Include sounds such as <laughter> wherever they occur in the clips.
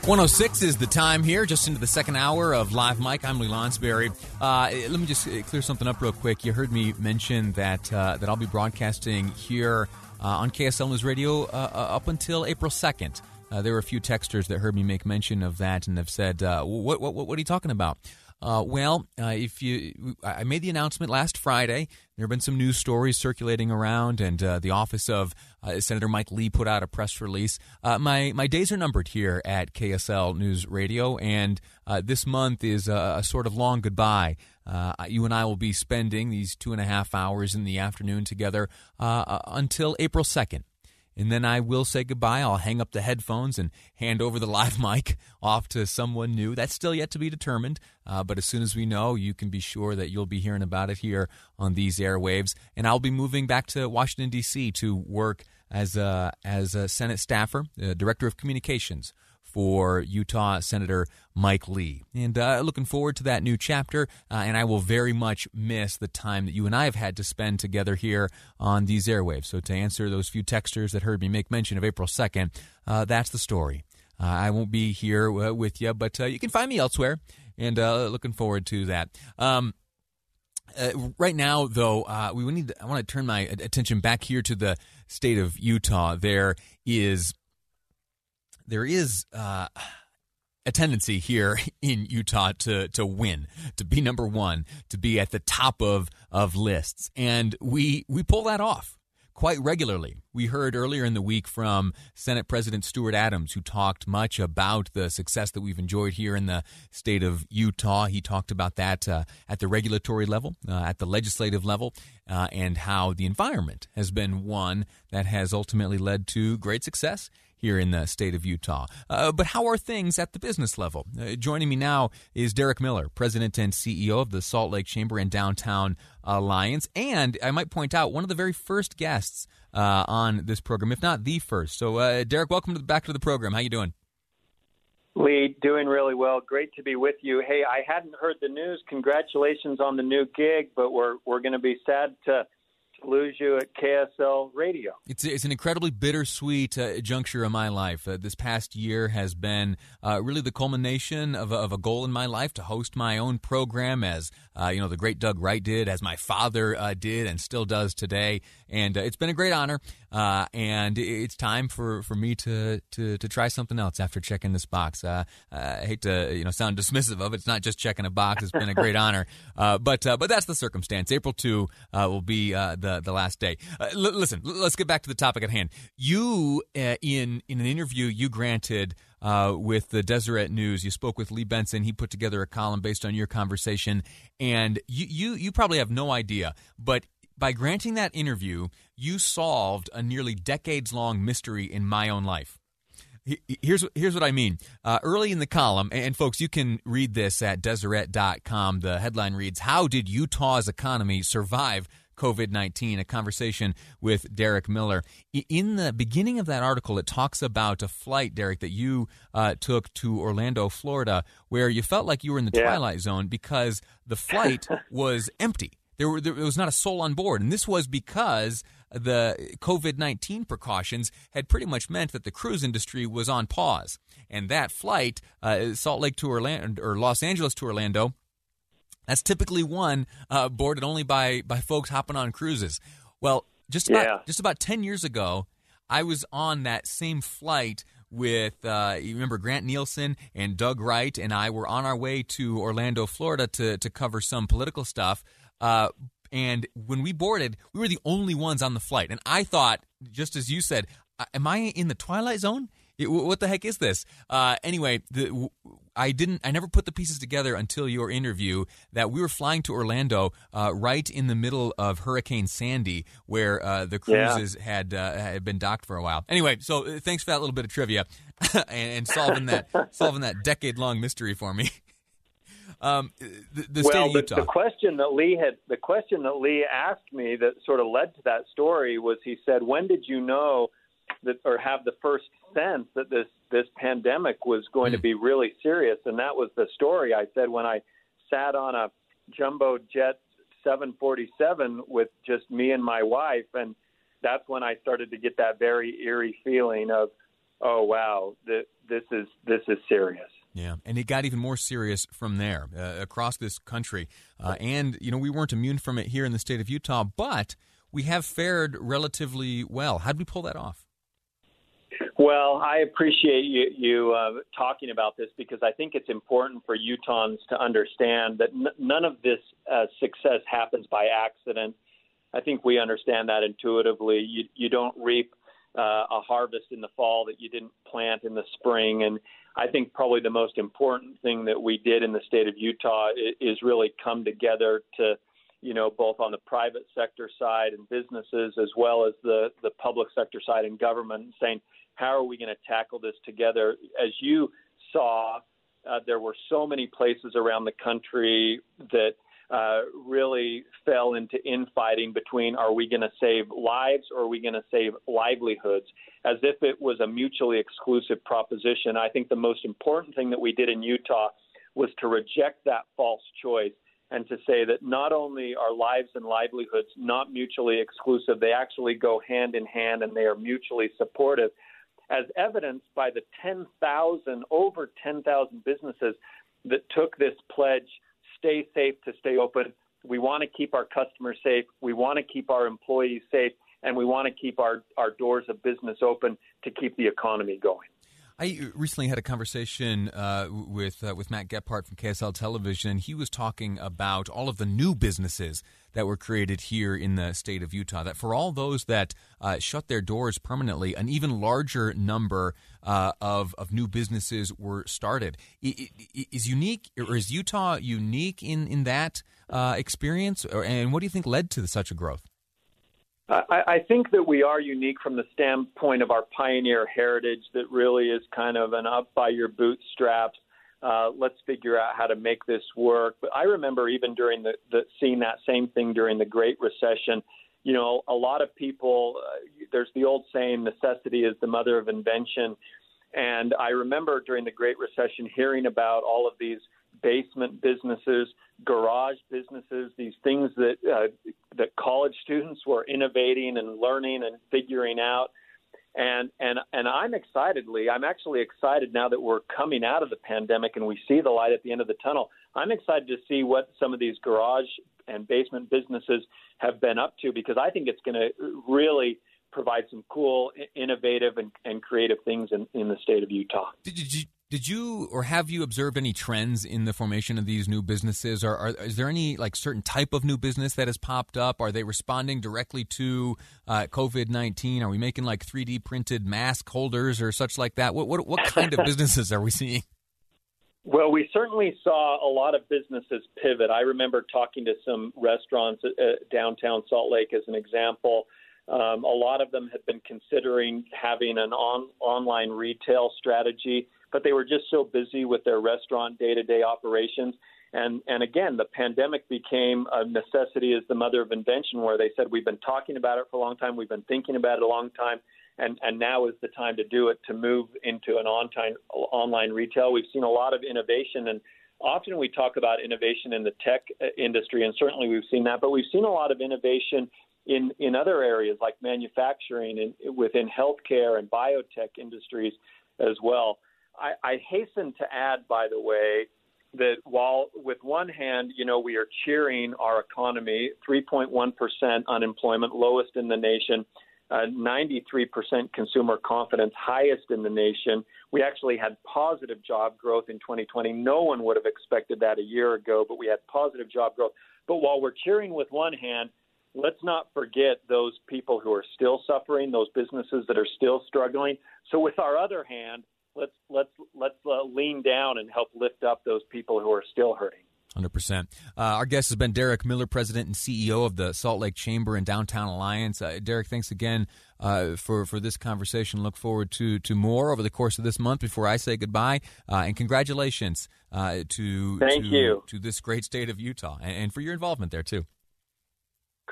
106 is the time here, just into the second hour of Live Mic. I'm Lee Lonsberry. Uh, let me just clear something up real quick. You heard me mention that uh, that I'll be broadcasting here uh, on KSL News Radio uh, uh, up until April 2nd. Uh, there were a few texters that heard me make mention of that and have said, what, what, what are you talking about? Uh, well, uh, if you, I made the announcement last Friday. There have been some news stories circulating around, and uh, the office of uh, Senator Mike Lee put out a press release. Uh, my my days are numbered here at KSL News Radio, and uh, this month is a, a, sort of long goodbye. you and I will be spending these two and a half hours in the afternoon together until April second and then I will say goodbye. I'll hang up the headphones and hand over the live <laughs> mic off to someone new. That's still yet to be determined, uh, but as soon as we know, you can be sure that you'll be hearing about it here on these airwaves. And I'll be moving back to Washington D.C. to work as a as a Senate staffer, uh, director of communications for Utah Senator Mike Lee. And uh, looking forward to that new chapter. Uh, and I will very much miss the time that you and I have had to spend together here on these airwaves. So, to answer those few texters that heard me make mention of April 2nd, uh, that's the story. Uh, I won't be here uh, with you, but uh, you can find me elsewhere. And looking forward to that. Um, uh, right now, though, uh, we need. I want to turn my attention back here to the state of Utah. There is there is uh, a tendency here <laughs> in Utah to to win, to be number one, to be at the top of of lists, and we we pull that off quite regularly. We heard earlier in the week from Senate President Stuart Adams, who talked much about the success that we've enjoyed here in the state of Utah. He talked about that uh, at the regulatory level, uh, at the legislative level, uh, and how the environment has been one that has ultimately led to great success here in the state of Utah. Uh, but how are things at the business level? Uh, joining me now is Derek Miller, President and CEO of the Salt Lake Chamber and Downtown Alliance. And I might point out, one of the very first guests uh, on this program, if not the first. So, uh, Derek, welcome to the, back to the program. How you doing? Lee, doing really well. Great to be with you. Hey, I hadn't heard the news. Congratulations on the new gig, but we're we're going to be sad to lose you at KSL Radio. It's it's an incredibly bittersweet uh, juncture in my life. Uh, this past year has been uh, really the culmination of a, of a goal in my life to host my own program, as uh, you know the great Doug Wright did, as my father uh, did, and still does today. And uh, it's been a great honor. and it's time for, for me to, to to try something else after checking this box. I hate to you know sound dismissive of it. It's not just checking a box. It's been a great <laughs> honor. but but that's the circumstance. April two will be the the last day. Uh, l- listen, let's get back to the topic at hand. You uh, in in an interview you granted uh, with the Deseret News, you spoke with Lee Benson. He put together a column based on your conversation, and you you you probably have no idea, but by granting that interview, you solved a nearly decades long mystery in my own life here's here's what I mean. Uh, early in the column, and folks, you can read this at Deseret.com. The headline reads, "How did Utah's economy survive COVID 19, a conversation with Derek Miller. In the beginning of that article, it talks about a flight, Derek, that you uh, took to Orlando, Florida, where you felt like you were in the yeah. twilight zone because the flight <laughs> was empty. There, were, there was not a soul on board. And this was because the COVID 19 precautions had pretty much meant that the cruise industry was on pause. And that flight, uh, Salt Lake to Orlando, or Los Angeles to Orlando, that's typically one uh, boarded only by by folks hopping on cruises. Well, just about yeah. just about ten years ago, I was on that same flight with uh, you remember Grant Nielsen and Doug Wright and I were on our way to Orlando, Florida, to to cover some political stuff. Uh, and when we boarded, we were the only ones on the flight. And I thought, just as you said, am I in the twilight zone? what the heck is this? Uh, anyway, the, I didn't. I never put the pieces together until your interview that we were flying to Orlando uh, right in the middle of Hurricane Sandy, where uh, the cruises yeah. had uh, had been docked for a while. Anyway, so uh, thanks for that little bit of trivia <laughs> and, and, solving that <laughs> solving that decade long mystery for me. <laughs> Um, the, the well, the, the, question that Lee had, the question that Lee asked me that sort of led to that story was, he said, "When did you know that, or have the first sense that this this pandemic was going mm. to hmm. be really serious?" And that was the story. I said when I sat on a jumbo jet 747 with just me and my wife, and that's when I started to get that very eerie feeling of, "Oh wow, this is this is serious." Yeah, and it got even more serious from there uh, across this country. Uh, and, you know, we weren't immune from it here in the state of Utah, but we have fared relatively well. How did we pull that off? Well, I appreciate you, you uh, talking about this because I think it's important for Utahns to understand that n- none of this uh, success happens by accident. I think we understand that intuitively. You, you don't reap uh, a harvest in the fall that you didn't plant in the spring. And I think probably the most important thing that we did in the state of Utah is really come together to, you know, both on the private sector side and businesses as well as the, the public sector side and government, saying, how are we going to tackle this together? As you saw, uh, there were so many places around the country that uh, really fell into infighting between are we going to save lives or are we going to save livelihoods as if it was a mutually exclusive proposition. I think the most important thing that we did in Utah was to reject that false choice and to say that not only are lives and livelihoods not mutually exclusive, they actually go hand in hand and they are mutually supportive, as evidenced by the 10,000, over 10,000 businesses that took this pledge stay safe to stay open. We want to keep our customers safe. We want to keep our employees safe. And we want to keep our, our doors of business open to keep the economy going. I recently had a conversation uh, with uh, with Matt Gephardt from KSL Television. He was talking about all of the new businesses that were created here in the state of Utah. That for all those that uh, shut their doors permanently, an even larger number uh, of of new businesses were started. Is unique or is Utah unique in in that uh, experience? and what do you think led to such a growth? I, I think that we are unique from the standpoint of our pioneer heritage that really is kind of an up by your bootstraps. Uh, let's figure out how to make this work. But I remember even during the, the seeing that same thing during the Great Recession. You know, a lot of people. Uh, there's the old saying, "Necessity is the mother of invention." And I remember during the Great Recession hearing about all of these basement businesses, garage businesses, these things that uh, that college students were innovating and learning and figuring out. And and and I'm excitedly, I'm actually excited now that we're coming out of the pandemic and we see the light at the end of the tunnel. I'm excited to see what some of these garage and basement businesses have been up to because I think it's going to really provide some cool, innovative, and, and creative things in, in the state of Utah. Did you, did you or have you observed any trends in the formation of these new businesses? Or are, is there any like certain type of new business that has popped up? Are they responding directly to uh, COVID nineteen? Are we making like three D printed mask holders or such like that? What what, what kind of <laughs> businesses are we seeing? Well, we certainly saw a lot of businesses pivot. I remember talking to some restaurants at, at downtown Salt Lake as an example. Um, a lot of them had been considering having an on, online retail strategy but they were just so busy with their restaurant day to day operations. And, and again, the pandemic became a necessity as the mother of invention, where they said, We've been talking about it for a long time, we've been thinking about it a long time, and, and now is the time to do it to move into an on-time, online retail. We've seen a lot of innovation, and often we talk about innovation in the tech uh, industry, and certainly we've seen that, but we've seen a lot of innovation in, in other areas like manufacturing and within healthcare and biotech industries as well. I, I hasten to add, by the way, that while with one hand, you know, we are cheering our economy, 3.1% unemployment, lowest in the nation, uh, 93% consumer confidence, highest in the nation. We actually had positive job growth in 2020. No one would have expected that a year ago, but we had positive job growth. But while we're cheering with one hand, let's not forget those people who are still suffering, those businesses that are still struggling. So with our other hand, let's let's let's uh, lean down and help lift up those people who are still hurting. 100%. Uh, our guest has been Derek Miller, President and CEO of the Salt Lake Chamber and Downtown Alliance. Uh, Derek, thanks again uh, for, for this conversation. Look forward to, to more over the course of this month before I say goodbye. Uh, and congratulations uh, to, Thank to, you. to this great state of Utah and, and for your involvement there, too.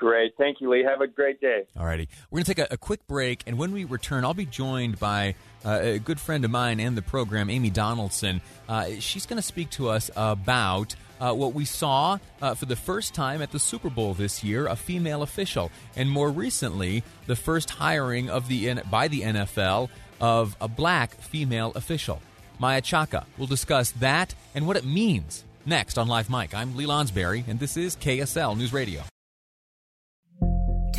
Great. Thank you, Lee. Have a great day. All righty. We're going to take a, a, quick break, and when we return, I'll be joined by uh, a good friend of mine and the program, Amy Donaldson. Uh, she's going to speak to us about uh, what we saw uh, for the first time at the Super Bowl this year a female official, and more recently, the first hiring of the by the NFL of a black female official. Maia Chaka will discuss that and what it means next on Live Mic. I'm Lee Lonsberry, and this is KSL News Radio.